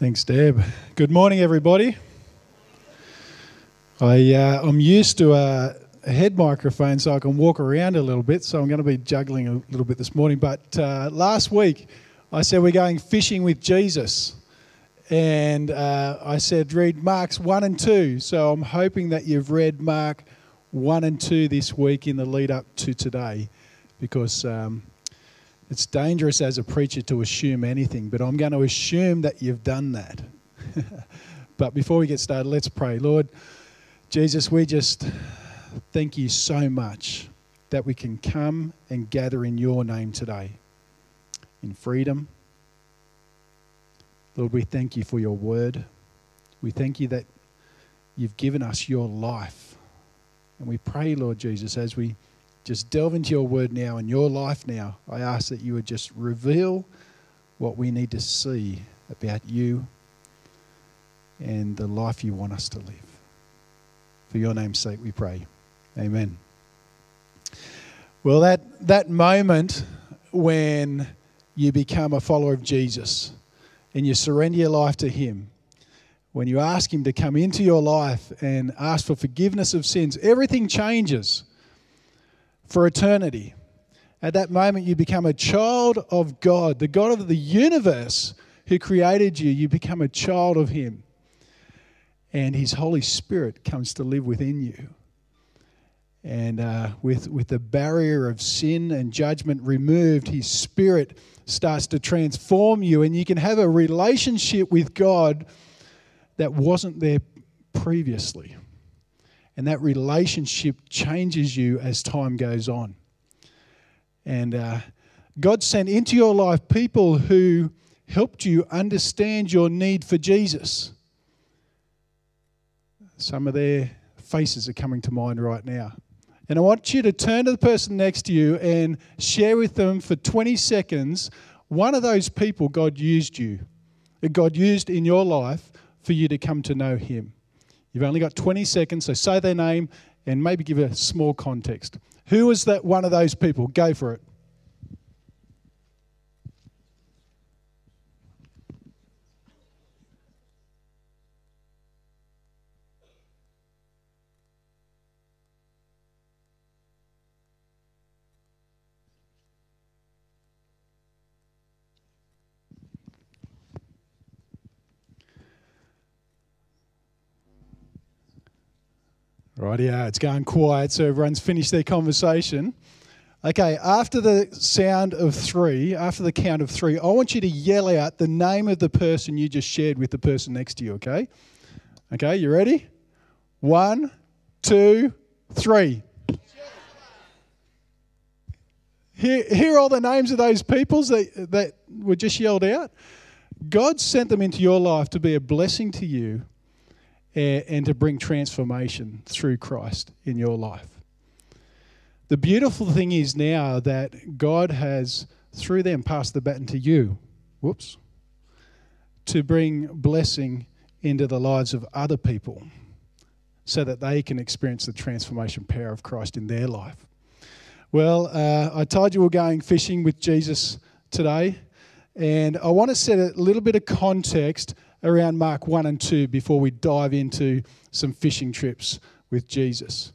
Thanks, Deb. Good morning, everybody. I, uh, I'm used to a, head microphone so I can walk around a little bit, so I'm going to be juggling a little bit this morning. But uh, last week, I said we're going fishing with Jesus. And uh, I said, read Mark's 1 and 2. So I'm hoping that you've read Mark 1 and 2 this week in the lead up to today because um, it's dangerous as a preacher to assume anything, but I'm going to assume that you've done that. but before we get started, let's pray. Lord Jesus, we just thank you so much that we can come and gather in your name today in freedom. Lord, we thank you for your word. We thank you that you've given us your life. And we pray, Lord Jesus, as we just delve into your word now and your life now. I ask that you would just reveal what we need to see about you and the life you want us to live. For your name's sake, we pray. Amen. Well, that, that moment when you become a follower of Jesus and you surrender your life to Him, when you ask Him to come into your life and ask for forgiveness of sins, everything changes for eternity. At that moment, you become a child of God, the God of the universe who created you. You become a child of Him. And His Holy Spirit comes to live within you. And uh, with, with the barrier of sin and judgment removed, His Spirit starts to transform you, and you can have a relationship with God that wasn't there previously. And that relationship changes you as time goes on. And uh, God sent into your life people who helped you understand your need for Jesus. Some of their faces are coming to mind right now. And I want you to turn to the person next to you and share with them for 20 seconds one of those people God used you, that God used in your life for you to come to know Him. You've only got 20 seconds, so say their name and maybe give a small context. Who was that one of those people? Go for it. Right, yeah, it's going quiet, so everyone's finished their conversation. Okay, after the sound of three, after the count of three, I want you to yell out the name of the person you just shared with the person next to you, okay? Okay, you ready? One, two, three. Hear, hear all the names of those peoples that, that were just yelled out? God sent them into your life to be a blessing to you and to bring transformation through Christ in your life. The beautiful thing is now that God has, through them, passed the baton to you. Whoops. To bring blessing into the lives of other people so that they can experience the transformation power of Christ in their life. Well, uh, I told you we're going fishing with Jesus today, and I want to set a little bit of context around Mark 1 and 2 before we dive into some fishing trips with Jesus.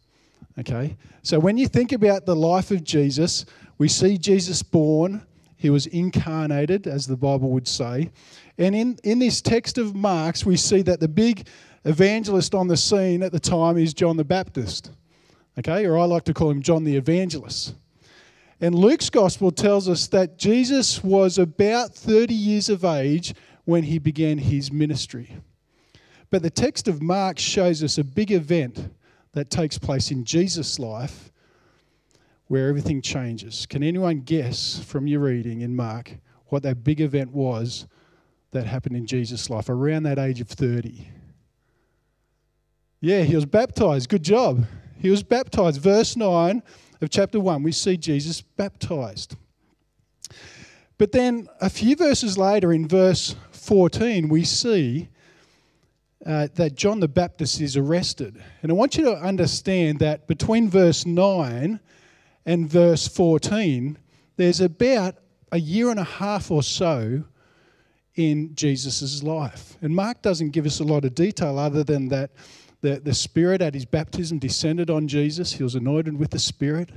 Okay? So when you think about the life of Jesus, we see Jesus born, he was incarnated, as the Bible would say. And in, in this text of Mark's, we see that the big evangelist on the scene at the time is John the Baptist. Okay? Or I like to call him John the Evangelist. And Luke's gospel tells us that Jesus was about 30 years of age when he began his ministry. But the text of Mark shows us a big event that takes place in Jesus' life where everything changes. Can anyone guess from your reading in Mark what that big event was that happened in Jesus' life around that age of 30? Yeah, he was baptized. Good job. He was baptized. Verse 9 of chapter 1, we see Jesus baptized. But then a few verses later, in verse 14, we see uh, that John the Baptist is arrested. And I want you to understand that between verse 9 and verse 14, there's about a year and a half or so in Jesus' life. And Mark doesn't give us a lot of detail other than that the, the Spirit at his baptism descended on Jesus. He was anointed with the Spirit.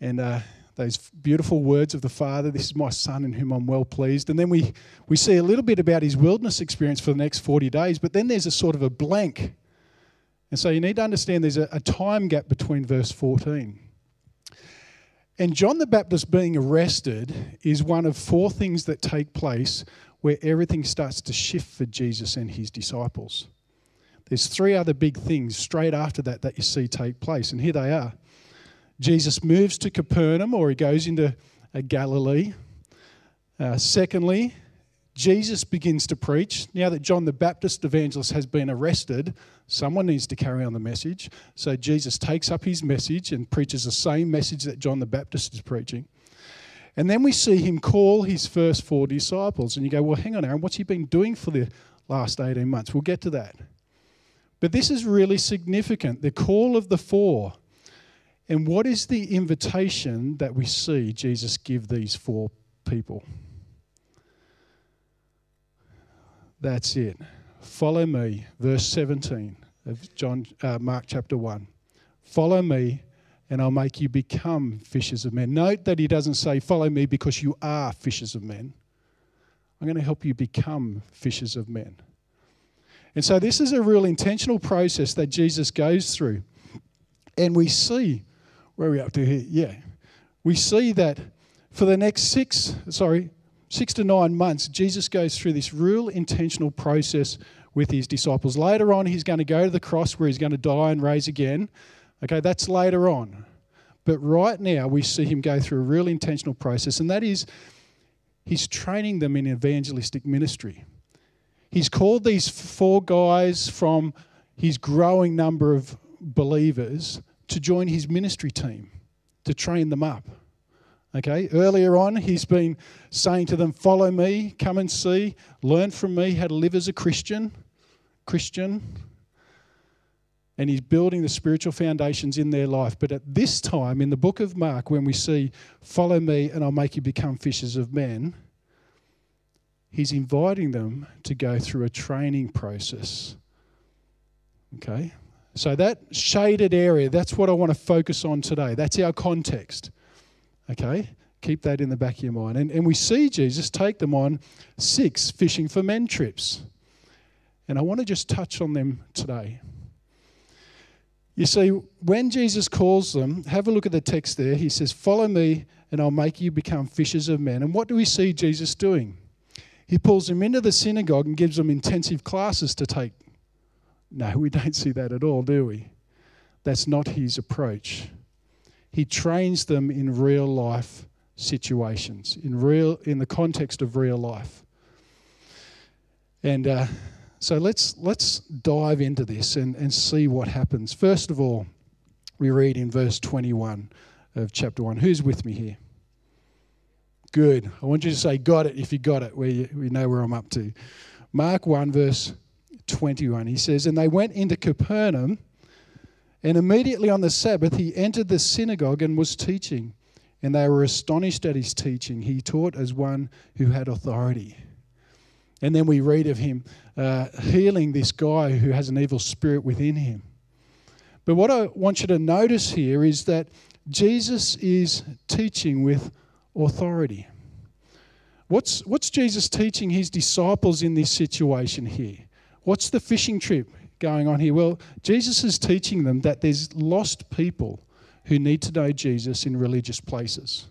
And uh, those beautiful words of the Father, This is my Son in whom I'm well pleased. And then we, we see a little bit about his wilderness experience for the next 40 days, but then there's a sort of a blank. And so you need to understand there's a, a time gap between verse 14. And John the Baptist being arrested is one of four things that take place where everything starts to shift for Jesus and his disciples. There's three other big things straight after that that you see take place, and here they are. Jesus moves to Capernaum or he goes into uh, Galilee. Uh, secondly, Jesus begins to preach. Now that John the Baptist evangelist has been arrested, someone needs to carry on the message. So Jesus takes up his message and preaches the same message that John the Baptist is preaching. And then we see him call his first four disciples. And you go, well, hang on, Aaron, what's he been doing for the last 18 months? We'll get to that. But this is really significant the call of the four. And what is the invitation that we see Jesus give these four people? That's it. Follow me, verse 17 of John, uh, Mark chapter 1. Follow me, and I'll make you become fishers of men. Note that he doesn't say, Follow me because you are fishers of men. I'm going to help you become fishers of men. And so, this is a real intentional process that Jesus goes through. And we see, where are we up to here? Yeah. We see that for the next six, sorry, six to nine months, Jesus goes through this real intentional process with his disciples. Later on, he's going to go to the cross where he's going to die and raise again. Okay, that's later on. But right now, we see him go through a real intentional process, and that is he's training them in evangelistic ministry. He's called these four guys from his growing number of believers to join his ministry team, to train them up. Okay, earlier on, he's been saying to them, Follow me, come and see, learn from me how to live as a Christian. Christian. And he's building the spiritual foundations in their life. But at this time, in the book of Mark, when we see, Follow me and I'll make you become fishers of men, he's inviting them to go through a training process. Okay? So, that shaded area, that's what I want to focus on today. That's our context. Okay? Keep that in the back of your mind. And, and we see Jesus take them on six fishing for men trips. And I want to just touch on them today. You see, when Jesus calls them, have a look at the text there. He says, Follow me, and I'll make you become fishers of men. And what do we see Jesus doing? He pulls them into the synagogue and gives them intensive classes to take. No, we don't see that at all, do we? That's not his approach. He trains them in real life situations, in real in the context of real life. And uh, so let's let's dive into this and, and see what happens. First of all, we read in verse 21 of chapter 1. Who's with me here? Good. I want you to say, got it, if you got it, you, we know where I'm up to. Mark 1, verse 21. He says, And they went into Capernaum and immediately on the Sabbath, he entered the synagogue and was teaching. And they were astonished at his teaching. He taught as one who had authority. And then we read of him uh, healing this guy who has an evil spirit within him. But what I want you to notice here is that Jesus is teaching with authority. What's, what's Jesus teaching his disciples in this situation here? What's the fishing trip going on here? Well, Jesus is teaching them that there's lost people who need to know Jesus in religious places.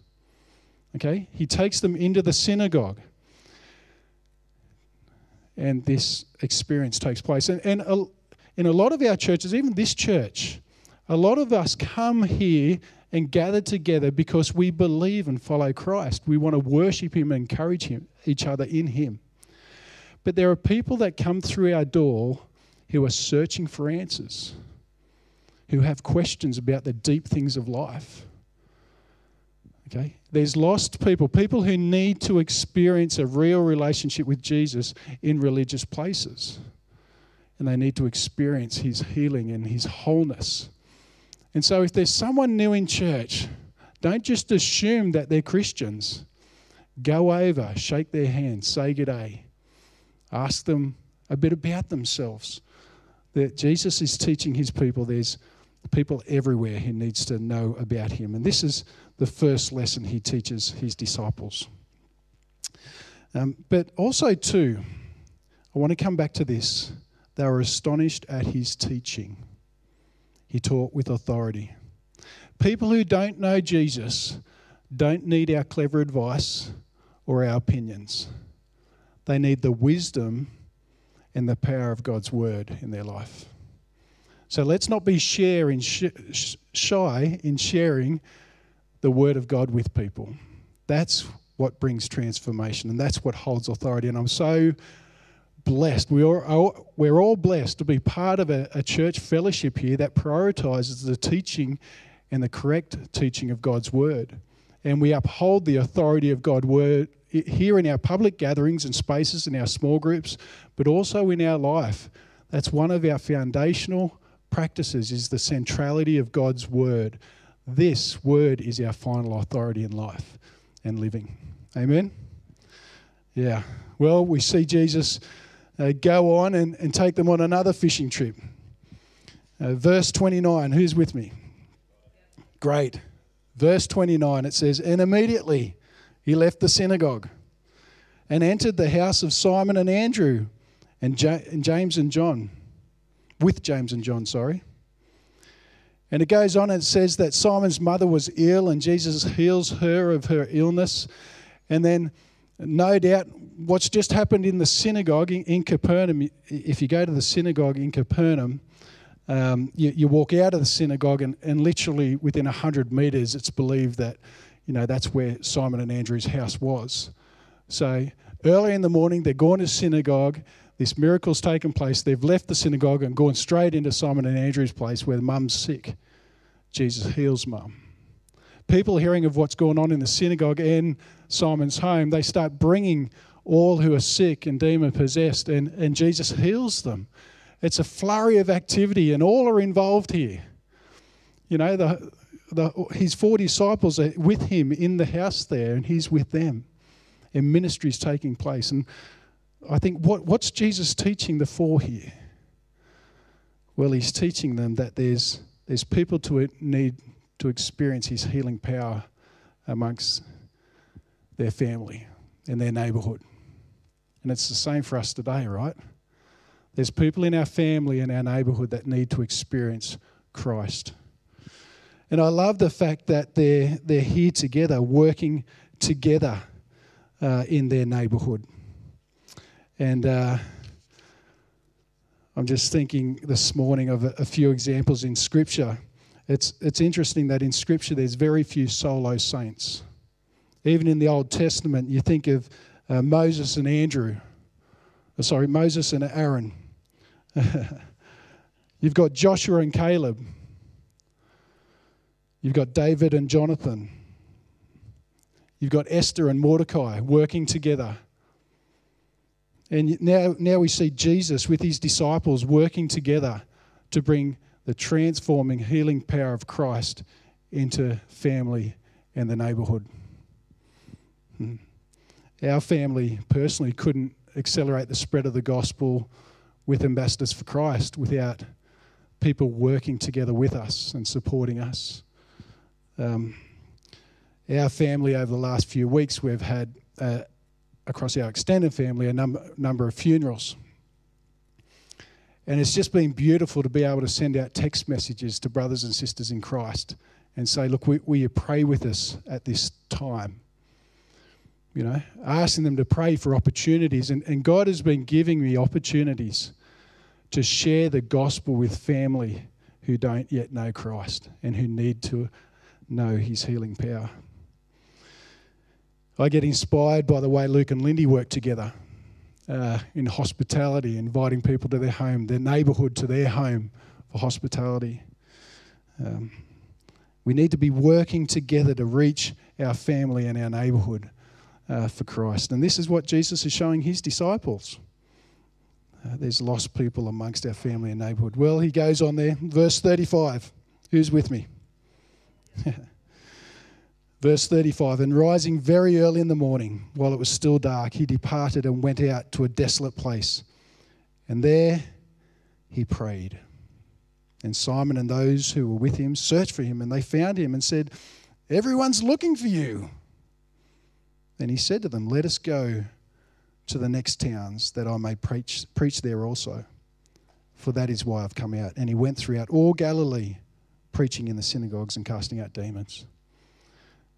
Okay? He takes them into the synagogue. And this experience takes place. And, and a, in a lot of our churches, even this church, a lot of us come here and gather together because we believe and follow Christ. We want to worship Him and encourage him, each other in Him. But there are people that come through our door who are searching for answers, who have questions about the deep things of life. Okay? There's lost people, people who need to experience a real relationship with Jesus in religious places. And they need to experience his healing and his wholeness. And so, if there's someone new in church, don't just assume that they're Christians. Go over, shake their hand, say good day, ask them a bit about themselves. That Jesus is teaching his people there's people everywhere who needs to know about him. And this is the first lesson he teaches his disciples. Um, but also, too, I want to come back to this. They were astonished at his teaching. He taught with authority. People who don't know Jesus don't need our clever advice or our opinions. They need the wisdom and the power of God's word in their life. So let's not be share in shy in sharing the word of God with people. That's what brings transformation and that's what holds authority. And I'm so blessed. We are, we're all blessed to be part of a, a church fellowship here that prioritizes the teaching and the correct teaching of God's word. And we uphold the authority of God's word here in our public gatherings and spaces, in our small groups, but also in our life. That's one of our foundational practices is the centrality of God's word. This word is our final authority in life and living. Amen? Yeah. Well, we see Jesus uh, go on and, and take them on another fishing trip. Uh, verse 29, who's with me? Great. Verse 29, it says, And immediately he left the synagogue and entered the house of Simon and Andrew and, James and John with James and John, sorry. And it goes on and it says that Simon's mother was ill and Jesus heals her of her illness. And then, no doubt, what's just happened in the synagogue in, Capernaum, if you go to the synagogue in Capernaum, um, you, you, walk out of the synagogue and, and literally within 100 metres, it's believed that, you know, that's where Simon and Andrew's house was. So early in the morning, they're going to synagogue this miracle's taken place. They've left the synagogue and gone straight into Simon and Andrew's place where mum's sick. Jesus heals mum. People hearing of what's going on in the synagogue and Simon's home, they start bringing all who are sick and demon possessed, and, and Jesus heals them. It's a flurry of activity, and all are involved here. You know, the, the, his four disciples are with him in the house there, and he's with them. And ministry is taking place. And I think what, what's Jesus teaching the four here? Well, he's teaching them that there's, there's people to need to experience his healing power amongst their family and their neighbourhood. And it's the same for us today, right? There's people in our family and our neighbourhood that need to experience Christ. And I love the fact that they're, they're here together, working together uh, in their neighbourhood. And uh, I'm just thinking this morning of a, a, few examples in Scripture. It's, it's interesting that in Scripture there's very few solo saints. Even in the Old Testament, you think of uh, Moses and Andrew. Uh, sorry, Moses and Aaron. You've got Joshua and Caleb. You've got David and Jonathan. You've got Esther and Mordecai working together and now, now we see Jesus with his disciples working together to bring the transforming, healing power of Christ into family and the neighbourhood. Hmm. Our family personally couldn't accelerate the spread of the gospel with Ambassadors for Christ without people working together with us and supporting us. Um, our family, over the last few weeks, we've had uh, across our extended family a number, number of funerals. And it's just been beautiful to be able to send out text messages to brothers and sisters in Christ and say, look, will you pray with us at this time? You know, asking them to pray for opportunities. And, and God has been giving me opportunities to share the gospel with family who don't yet know Christ and who need to know his healing power. I get inspired by the way Luke and Lindy work together uh, in hospitality, inviting people to their home, their neighbourhood to their home for hospitality. Um, we need to be working together to reach our family and our neighbourhood uh, for Christ. And this is what Jesus is showing his disciples. Uh, there's lost people amongst our family and neighbourhood. Well, he goes on there, verse 35. Who's with me? Verse 35 And rising very early in the morning, while it was still dark, he departed and went out to a desolate place. And there he prayed. And Simon and those who were with him searched for him, and they found him and said, Everyone's looking for you. Then he said to them, Let us go to the next towns, that I may preach, preach there also. For that is why I've come out. And he went throughout all Galilee, preaching in the synagogues and casting out demons.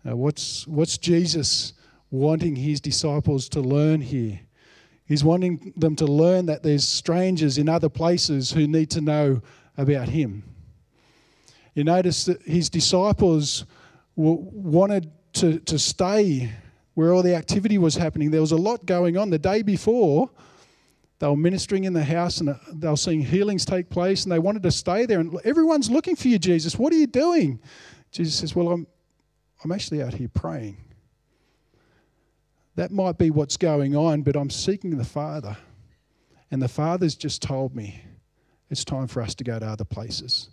Now, what's, what's Jesus wanting his disciples to learn here? He's wanting them to learn that there's strangers in other places who need to know about him. You notice that his disciples wanted to, to stay where all the activity was happening. There was a lot going on. The day before, they were ministering in the house and they were seeing healings take place and they wanted to stay there. And everyone's looking for you, Jesus. What are you doing? Jesus says, Well, I'm, I'm actually out here praying. That might be what's going on, but I'm seeking the Father. And the Father's just told me it's time for us to go to other places.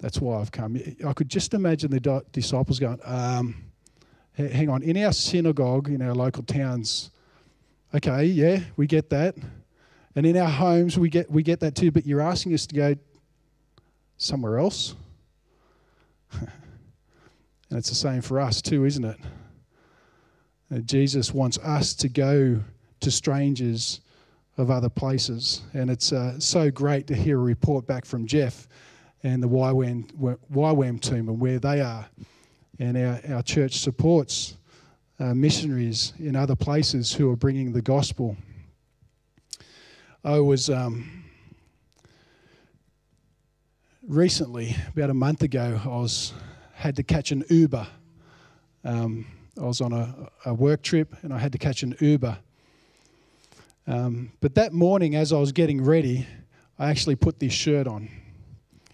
That's why I've come. I could just imagine the disciples going, um, hang on, in our synagogue, in our local towns, okay, yeah, we get that. And in our homes, we get, we get that too, but you're asking us to go somewhere else? and it's the same for us too, isn't it? Jesus wants us to go to strangers of other places. And it's uh, so great to hear a report back from Jeff and the YWAM, YWAM team and where they are. And our, our church supports uh, missionaries in other places who are bringing the gospel. I was um, recently, about a month ago, I was had to catch an Uber. Um, I was on a, a work trip and I had to catch an Uber um, but that morning, as I was getting ready, I actually put this shirt on.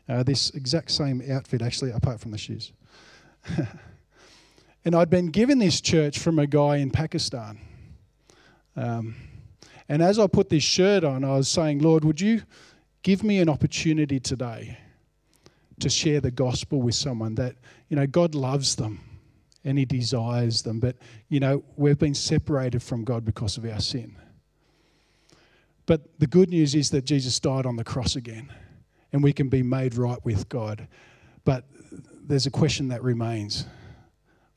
Uh, this exact same outfit, actually, apart from the shoes. and I'd been given this church from a guy in Pakistan. Um, and as I put this shirt on, I was saying, Lord, would you give me an opportunity today to share the gospel with someone that, you know, God loves them and He desires them, but, you know, we've been separated from God because of our sin. But the good news is that Jesus died on the cross again and we can be made right with God. But there's a question that remains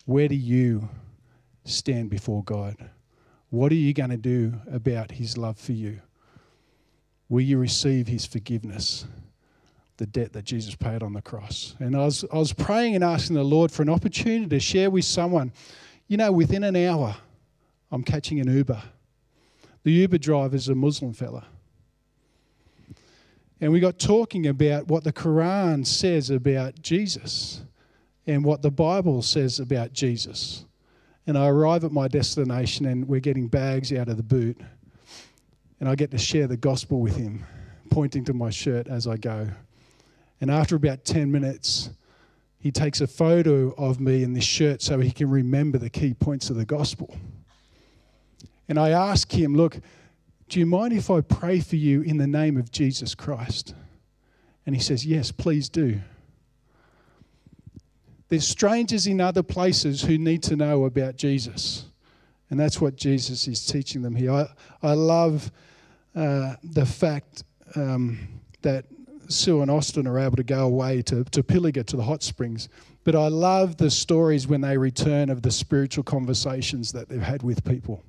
Where do you stand before God? What are you going to do about His love for you? Will you receive His forgiveness? The debt that Jesus paid on the cross. And I was, I was praying and asking the Lord for an opportunity to share with someone. You know, within an hour, I'm catching an Uber the Uber driver is a Muslim fella. And we got talking about what the Quran says about Jesus and what the Bible says about Jesus. And I arrive at my destination and we're getting bags out of the boot. And I get to share the gospel with him, pointing to my shirt as I go. And after about 10 minutes, he takes a photo of me in this shirt so he can remember the key points of the gospel. And I ask him, Look, do you mind if I pray for you in the name of Jesus Christ? And he says, Yes, please do. There's strangers in other places who need to know about Jesus. And that's what Jesus is teaching them here. I, I love uh, the fact um, that Sue and Austin are able to go away to, to Pilliga, to the hot springs. But I love the stories when they return of the spiritual conversations that they've had with people.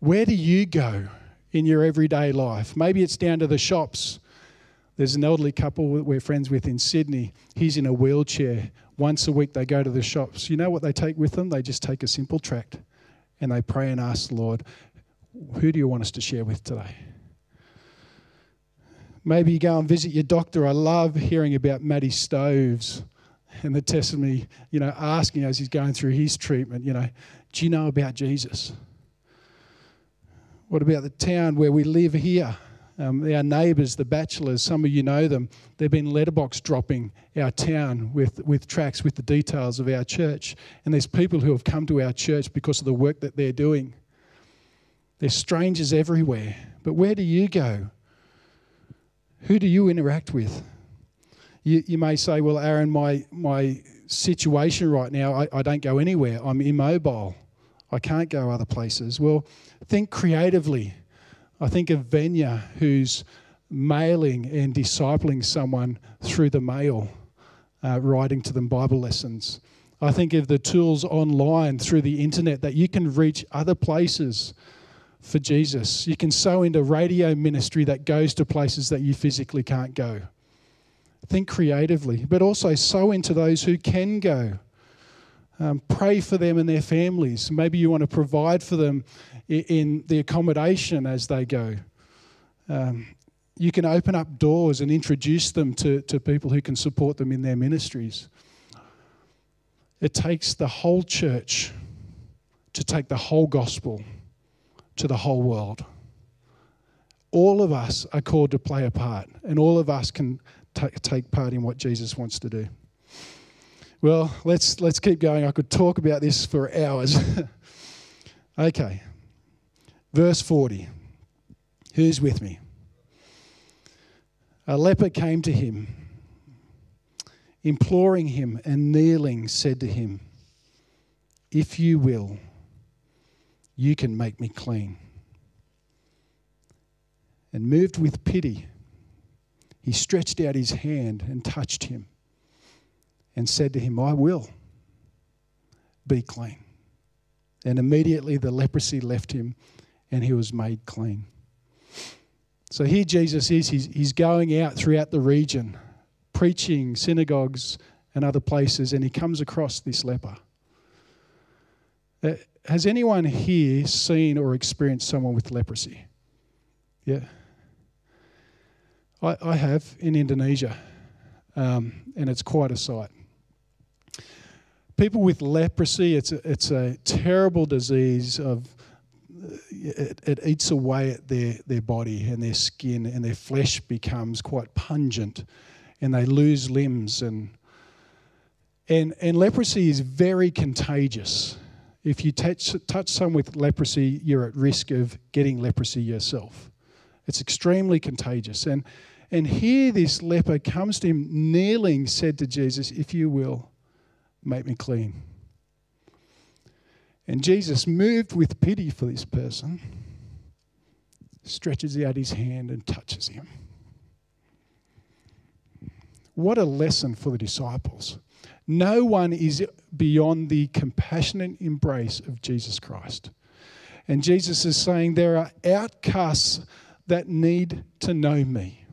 Where do you go in your everyday life? Maybe it's down to the shops. There's an elderly couple we're friends with in Sydney. He's in a wheelchair. Once a week they go to the shops. You know what they take with them? They just take a simple tract and they pray and ask the Lord, Who do you want us to share with today? Maybe you go and visit your doctor. I love hearing about Matty Stoves and the testimony, you know, asking as he's going through his treatment, you know, do you know about Jesus? What about the town where we live here? Um, our neighbours, the bachelors, some of you know them. They've been letterbox dropping our town with, with tracks with the details of our church. And there's people who have come to our church because of the work that they're doing. There's strangers everywhere. But where do you go? Who do you interact with? You, you may say, well, Aaron, my, my situation right now, I, I don't go anywhere. I'm immobile. I can't go other places. Well, think creatively. I think of Venya, who's mailing and discipling someone through the mail, uh, writing to them Bible lessons. I think of the tools online through the internet that you can reach other places for Jesus. You can sow into radio ministry that goes to places that you physically can't go. Think creatively, but also sow into those who can go. Um, pray for them and their families. Maybe you want to provide for them in, the accommodation as they go. Um, you can open up doors and introduce them to, to people who can support them in their ministries. It takes the whole church to take the whole gospel to the whole world. All of us are called to play a part, and all of us can t- take part in what Jesus wants to do. Well, let's, let's keep going. I could talk about this for hours. okay. Verse 40. Who's with me? A leper came to him, imploring him, and kneeling said to him, If you will, you can make me clean. And moved with pity, he stretched out his hand and touched him and said to him, I will be clean. And immediately the leprosy left him and he was made clean. So here Jesus is, he's, he's going out throughout the region, preaching synagogues and other places, and he comes across this leper. Uh, has anyone here seen or experienced someone with leprosy? Yeah. I, I have in Indonesia, um, and it's quite a sight. People with leprosy, it's a, it's a terrible disease of it, it, eats away at their, their body and their skin, and their flesh becomes quite pungent, and they lose limbs. And, and, and leprosy is very contagious. If you touch, touch someone with leprosy, you're at risk of getting leprosy yourself. It's extremely contagious. And, and here this leper comes to him, kneeling, said to Jesus, If you will, make me clean. And Jesus, moved with pity for this person, stretches out his hand and touches him. What a lesson for the disciples. No one is beyond the compassionate embrace of Jesus Christ. And Jesus is saying there are outcasts that need to know me.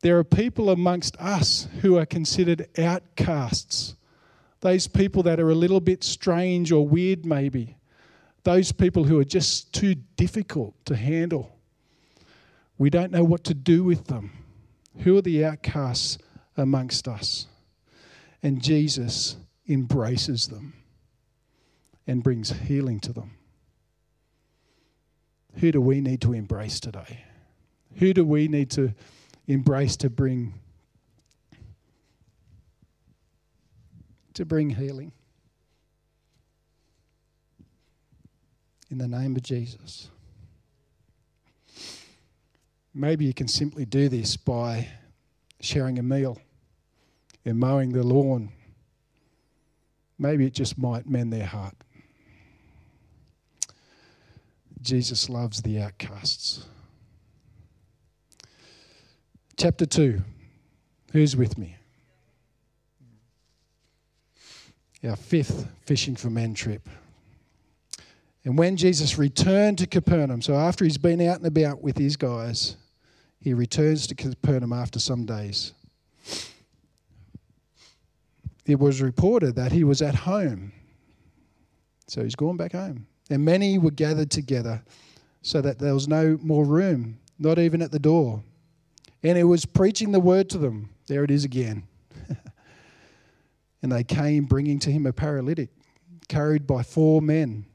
There are people amongst us who are considered outcasts. Those people that are a little bit strange or weird, maybe. Those people who are just too difficult to handle. We don't know what to do with them. Who are the outcasts amongst us? And Jesus embraces them and brings healing to them. Who do we need to embrace today? Who do we need to embrace to bring to bring healing? In the name of Jesus. Maybe you can simply do this by sharing a meal and mowing the lawn, maybe it just might mend their heart. Jesus loves the outcasts. Chapter 2. Who's with me? Our fifth fishing for men trip. And when Jesus returned to Capernaum, so after he's been out and about with his guys, he returns to Capernaum after some days it was reported that he was at home. So he's gone back home. And many were gathered together so that there was no more room, not even at the door. And he was preaching the word to them. There it is again. and they came bringing to him a paralytic, carried by four men.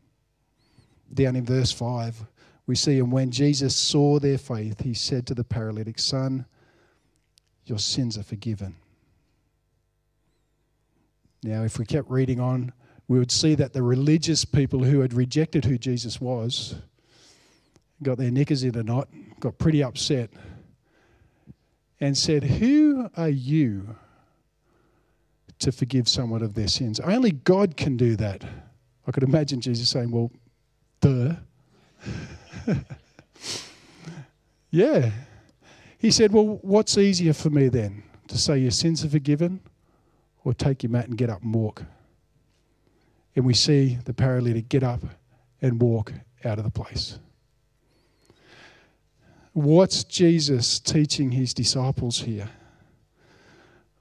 Down in verse 5, we see, and when Jesus saw their faith, he said to the paralytic, Son, your sins are forgiven. Now, if we kept reading on, we would see that the religious people who had rejected who Jesus was got their knickers in a knot, got pretty upset, and said, Who are you to forgive someone of their sins. Only God can do that. I could imagine Jesus saying, Well, duh. yeah. He said, Well, what's easier for me then? To say your sins are forgiven or take your mat and get up and walk? And we see the paralytic get up and walk out of the place. What's Jesus teaching his disciples here?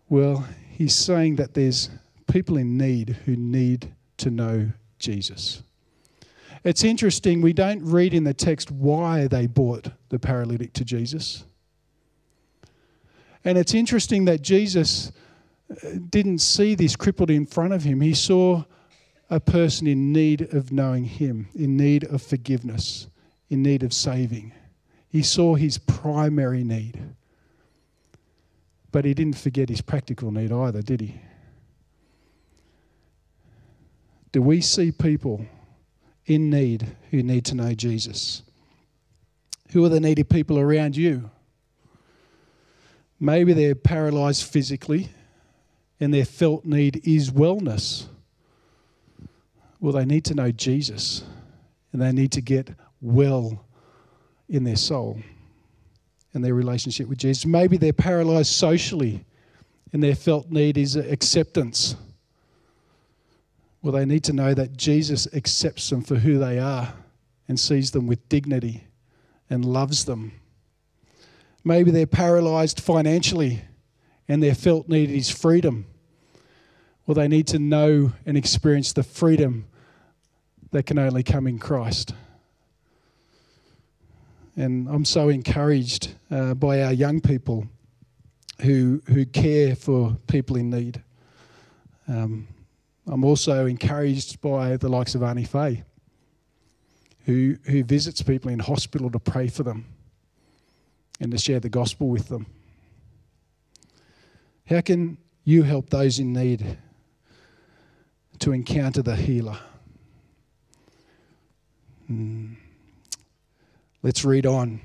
Well, he's saying that there's people in need who need to know Jesus. It's interesting, we don't read in the text why they brought the paralytic to Jesus. And it's interesting that Jesus uh, didn't see this crippled in front of him. He saw a person in need of knowing him, in need of forgiveness, in need of saving. He saw his primary need. But he didn't forget his practical need either, did he? Do we see people in need who need to know Jesus? Who are the needy people around you? Maybe they're paralyzed physically and their felt need is wellness. Well, they need to know Jesus and they need to get well in their soul and their relationship with Jesus. Maybe they're paralyzed socially and their felt need is acceptance. Well, they need to know that Jesus accepts them for who they are and sees them with dignity and loves them. Maybe they're paralyzed financially and their felt need is freedom. Well, they need to know and experience the freedom that can only come in Christ. And I'm so encouraged uh, by our young people who, who care for people in need. Um, I'm also encouraged by the likes of Arnie Fay, who, who visits people in hospital to pray for them and to share the gospel with them. How can you help those in need to encounter the healer? Hmm. Let's read on.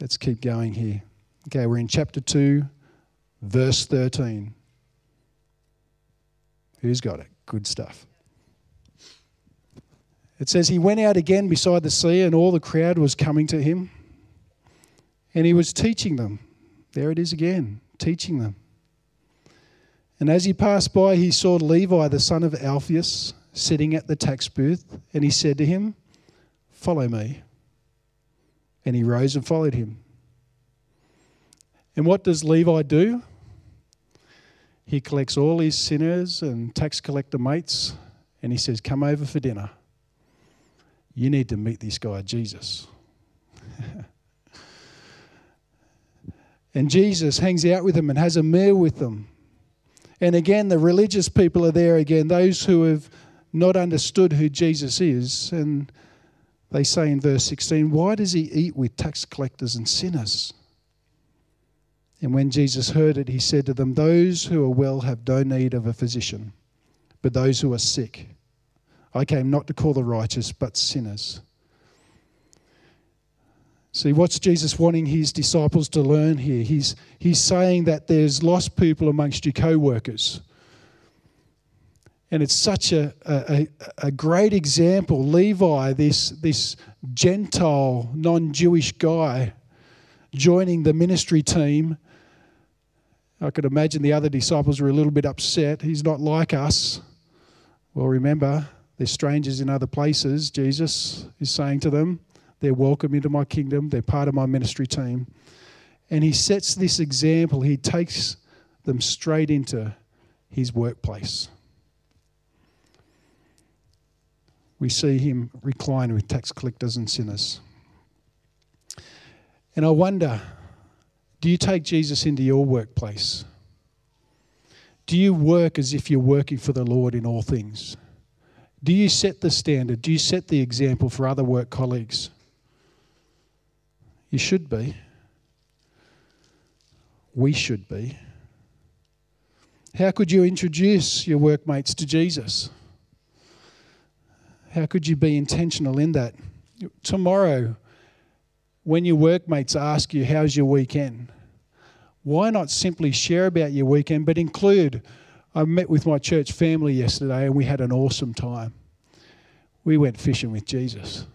Let's keep going here. Okay, we're in chapter 2, verse 13. Who's got it? Good stuff. It says, He went out again beside the sea, and all the crowd was coming to him. And he was teaching them. There it is again, teaching them. And as he passed by, he saw Levi, the son of Alphaeus, sitting at the tax booth, and he said to him, Follow me. And he rose and followed him. And what does Levi do? He collects all his sinners and tax collector mates and he says, Come over for dinner. You need to meet this guy, Jesus. and Jesus hangs out with them and has a meal with them. And again, the religious people are there again, those who have not understood who Jesus is. And they say in verse 16, Why does he eat with tax collectors and sinners? And when Jesus heard it, he said to them, Those who are well have no need of a physician, but those who are sick. I came not to call the righteous, but sinners. See, what's Jesus wanting his disciples to learn here? He's, he's saying that there's lost people amongst your co workers and it's such a, a, a great example. Levi, this, this Gentile, non Jewish guy, joining the ministry team. I could imagine the other disciples were a little bit upset. He's not like us. Well, remember, they're strangers in other places. Jesus is saying to them, they're welcome into my kingdom, they're part of my ministry team. And he sets this example, he takes them straight into his workplace. We see him recline with tax collectors and sinners. And I wonder do you take Jesus into your workplace? Do you work as if you're working for the Lord in all things? Do you set the standard? Do you set the example for other work colleagues? You should be. We should be. How could you introduce your workmates to Jesus? How could you be intentional in that? Tomorrow, when your workmates ask you, How's your weekend? Why not simply share about your weekend, but include, I met with my church family yesterday and we had an awesome time. We went fishing with Jesus.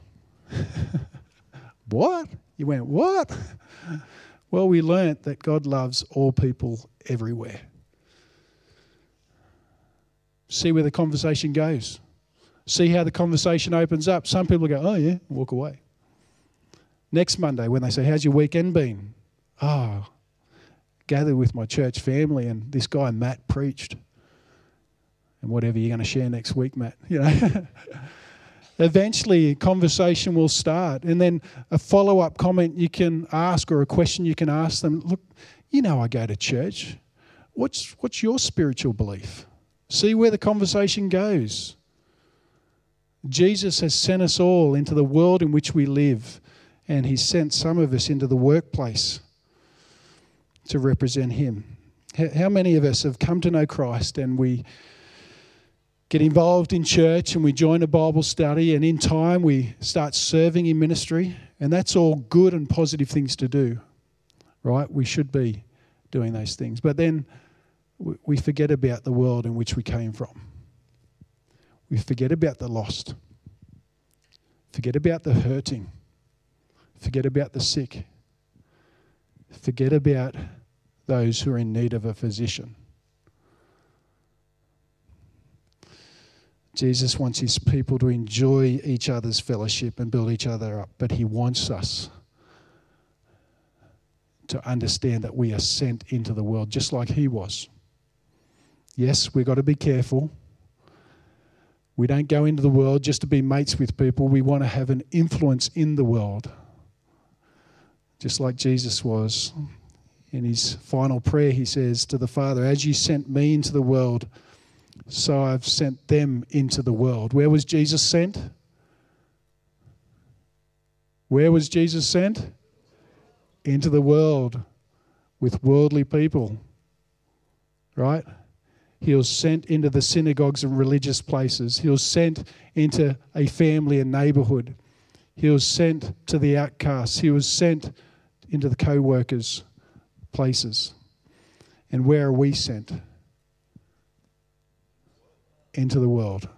what? You went, what? Well, we learnt that God loves all people everywhere. See where the conversation goes. See how the conversation opens up. Some people go, oh, yeah, walk away. Next Monday, when they say, How's your weekend been? Oh, gathered with my church family, and this guy, Matt, preached. And whatever you're going to share next week, Matt, you know. Eventually, conversation will start, and then a follow up comment you can ask or a question you can ask them. Look, you know, I go to church. What's, what's your spiritual belief? See where the conversation goes. Jesus has sent us all into the world in which we live and He sent some of us into the workplace to represent Him. How many of us have come to know Christ and we get involved in church and we join a Bible study, and in time we start serving in ministry? And that's all good and positive things to do, right? We should be doing those things. But then we forget about the world in which we came from. We forget about the lost. Forget about the hurting. Forget about the sick. Forget about those who are in need of a physician. Jesus wants his people to enjoy each other's fellowship and build each other up, but he wants us to understand that we are sent into the world just like he was. Yes, we've got to be careful. We don't go into the world just to be mates with people. We want to have an influence in the world just like Jesus was. In his final prayer, he says to the Father, As you sent me into the world, so I've sent them into the world. Where was Jesus sent? Where was Jesus sent? Into the world with worldly people. Right? He was sent into the synagogues and religious places. He was sent into a family and neighborhood. He was sent to the outcasts. He was sent into the co workers' places. And where are we sent? Into the world.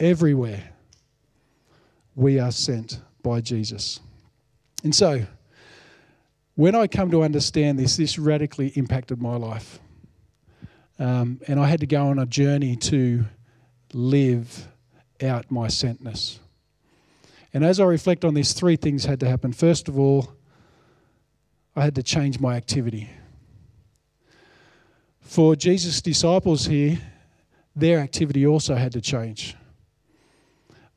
Everywhere we are sent by Jesus. And so, when I come to understand this, this radically impacted my life. Um, and I had to go on a journey to live out my sentness. And as I reflect on this, three things had to happen. First of all, I had to change my activity. For Jesus' disciples here, their activity also had to change.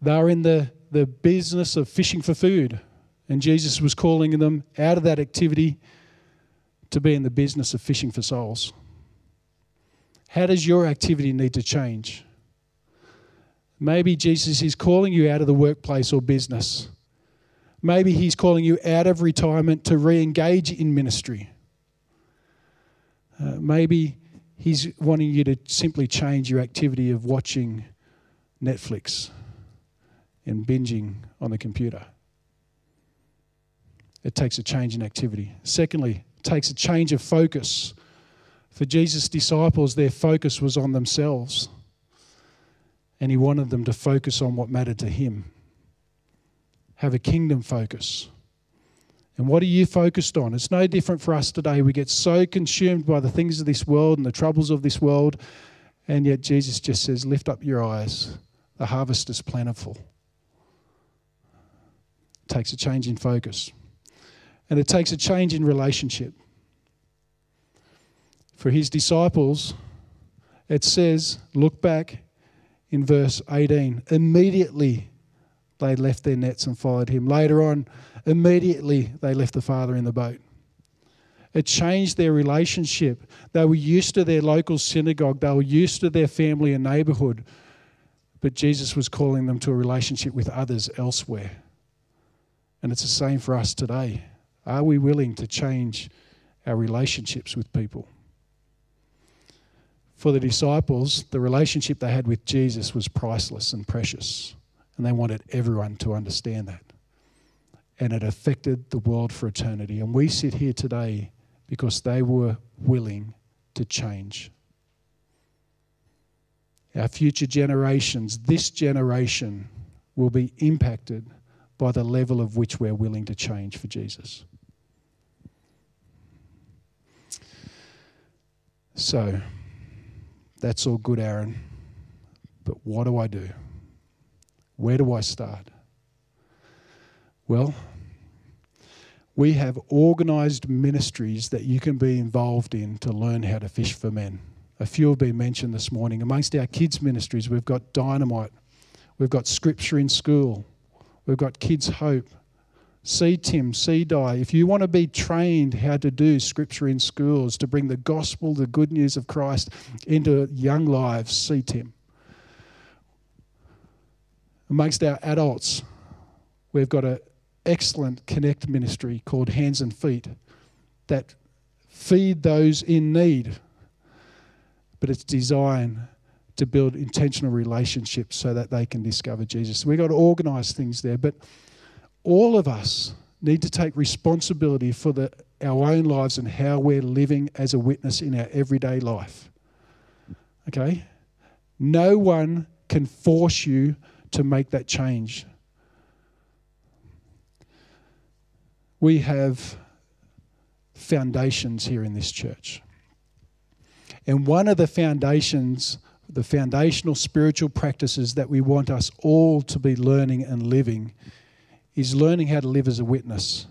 They were in the, the business of fishing for food, and Jesus was calling them out of that activity to be in the business of fishing for souls. How does your activity need to change? Maybe Jesus is calling you out of the workplace or business Maybe He's calling you out of retirement to re engage in ministry. Uh, maybe He's wanting you to simply change your activity of watching Netflix and binging on the computer. It takes a change in activity. Secondly, it takes a change of focus. For Jesus' disciples, their focus was on themselves, and He wanted them to focus on what mattered to Him have a kingdom focus. And what are you focused on? It's no different for us today. We get so consumed by the things of this world and the troubles of this world, and yet Jesus just says, Lift up your eyes. The harvest is plentiful. It takes a change in focus, and it takes a change in relationship. For his disciples, it says, Look back in verse 18. Immediately they left their nets and followed him. Later on, immediately they left the father in the boat. It changed their relationship. They were used to their local synagogue, they were used to their family and neighborhood, but Jesus was calling them to a relationship with others elsewhere. And it's the same for us today. Are we willing to change our relationships with people? For the disciples, the relationship they had with Jesus was priceless and precious. And they wanted everyone to understand that. And it affected the world for eternity. And we sit here today because they were willing to change. our future generations, this generation, will be impacted by the level of which we're willing to change for Jesus. So, that's all good, Aaron. But what do I do? Where do I start? Well, we have organised ministries that you can be involved in to learn how to fish for men. A few have been mentioned this morning. Amongst our kids' ministries, we've got Dynamite, we've got Scripture in School, we've got Kids Hope, See Tim, see Di. If you want to be trained how to do Scripture in schools, to bring the gospel, the good news of Christ into young lives, see Tim. Amongst our adults, we've got an excellent connect ministry called Hands and Feet that feed those in need. But it's designed to build intentional relationships so that they can discover Jesus. We've got to organise things there. But all of us need to take responsibility for the, our own lives and how we're living as a witness in our everyday life. Okay? No one can force you to make that change. We have foundations here in this church. And one of the foundations, the foundational spiritual practices that we want us all to be learning and living is learning how to live as a witness.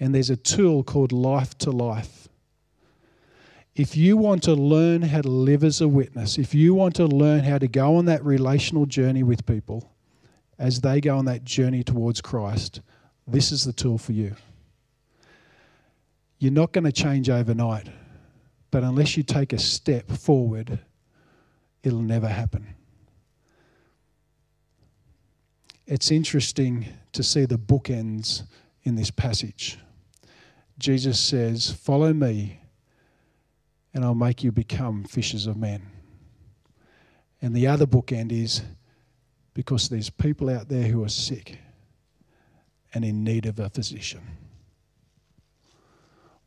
And there's a tool called Life to Life. If you want to learn how to live as a witness, if you want to learn how to go on that relational journey with people as they go on that journey towards Christ, this is the tool for you. You're not going to change overnight, but unless you take a step forward, it'll never happen. It's interesting to see the bookends in this passage. Jesus says, Follow me, and I'll make you become fishers of men. And the other bookend is because there's people out there who are sick and in need of a physician.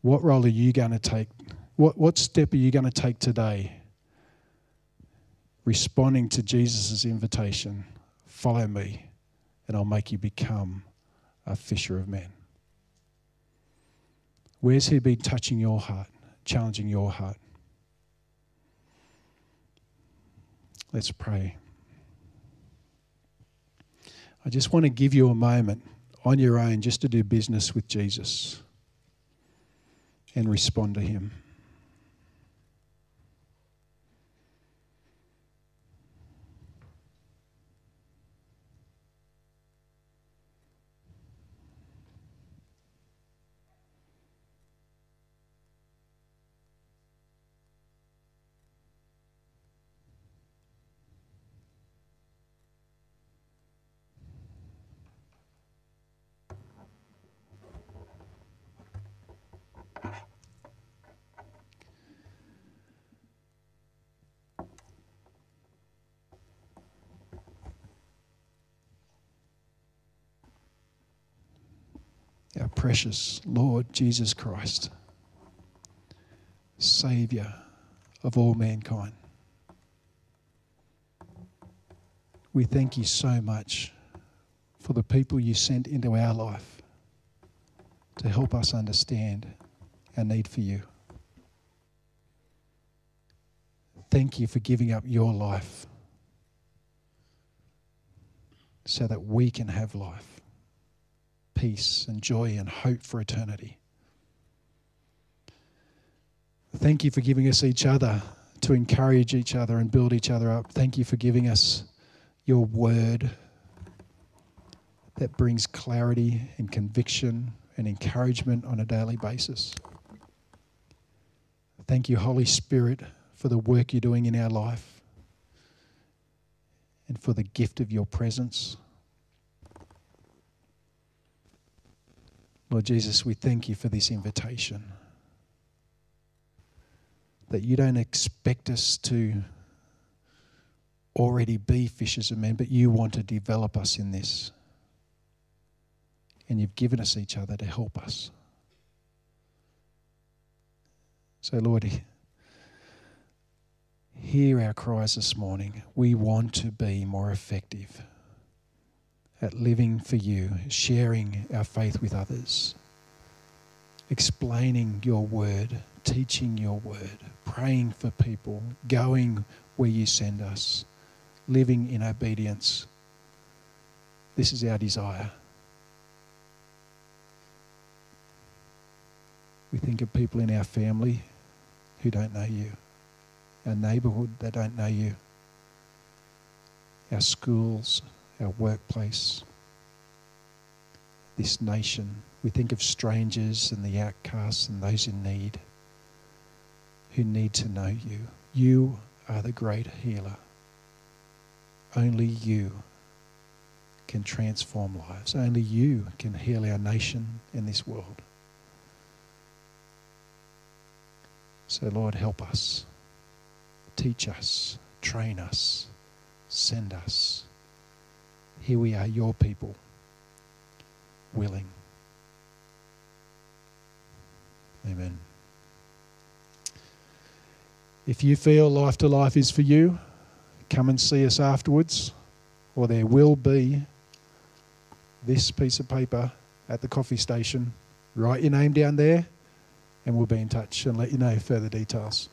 What role are you going to take? What, what step are you going to take today? Responding to Jesus' invitation follow me and I'll make you become a fisher of men. Where's He been touching your heart, challenging your heart? Let's pray. I just want to give you a moment on your own just to do business with Jesus and respond to Him. our precious Lord Jesus Christ, Saviour of all mankind. We thank you so much for the people you sent into our life to help us understand our need for you. Thank you for giving up your life so that we can have life peace and joy and hope for eternity. Thank you for giving us each other to encourage each other and build each other up. Thank you for giving us your word that brings clarity and conviction and encouragement on a daily basis. Thank you, Holy Spirit, for the work you're doing in our life and for the gift of your presence. Lord Jesus, we thank you for this invitation. That you don't expect us to already be fishers of men, but you want to develop us in this. And you've given us each other to help us. So, Lord, Hear our cries this morning. We want to be more effective at living for you, sharing our faith with others, explaining your word, teaching your word, praying for people, going where you send us, living in obedience. This is our desire. We think of people in our family who don't know you, our neighbourhood that don't know you, our schools, our workplace, this nation. We think of strangers and the outcasts and those in need who need to know you. You are the great healer. Only you can transform lives. Only you can heal our nation and this world. So, Lord, help us. Teach us. Train us. Send us. Here we are, your people, willing. Amen. If you feel life to life is for you, come and see us afterwards, or there will be this piece of paper at the coffee station. Write your name down there, and we'll be in touch and let you know further details.